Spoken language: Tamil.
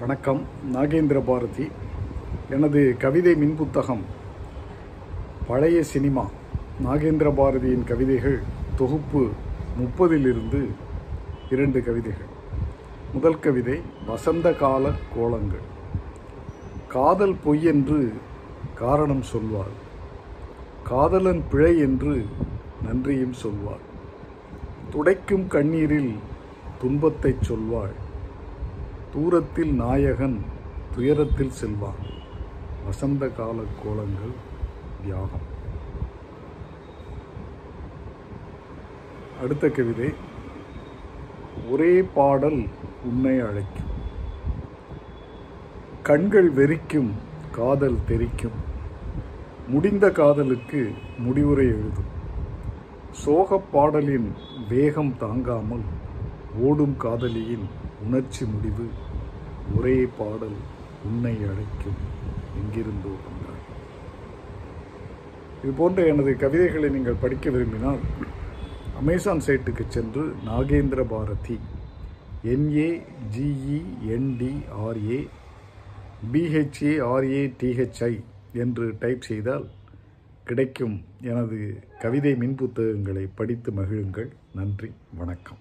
வணக்கம். நாகேந்திர பாரதி. எனது கவிதை மின் புத்தகம் பழைய சினிமா நாகேந்திர பாரதியின் கவிதைகள் தொகுப்பு முப்பதிலிருந்து இரண்டு கவிதைகள். முதல் கவிதை வசந்த கால கோலங்கள். காதல் பொய் என்று காரணம் சொல்வார். காதலன் பிழை என்று நன்றியும் சொல்வார். துடைக்கும் கண்ணீரில் துன்பத்தைச் சொல்வாள். தூரத்தில் நாயகன் துயரத்தில் செல்வான். வசந்த கால கோலங்கள் தியாகம். அடுத்த கவிதை ஒரே பாடல் உன்னை அழைக்கும். கண்கள் வெறிக்கும் காதல் தெரிக்கும். முடிந்த காதலுக்கு முடிவுரை எழுதும். சோகப் பாடலின் வேகம் தாங்காமல் ஓடும் காதலியின் உணர்ச்சி முடிவு. ஒரே பாடல் உன்னை அழைக்கும். எங்கிருந்தோ வந்தாய். இது போன்ற எனது கவிதைகளை நீங்கள் படிக்க விரும்பினால் அமேசான் சைட்டுக்கு சென்று Nagendra Bharathi N A G E N D R A B H A R A T H I என்று டைப் செய்தால் கிடைக்கும் எனது கவிதை மின் புத்தகங்களை படித்து மகிழுங்கள். நன்றி. வணக்கம்.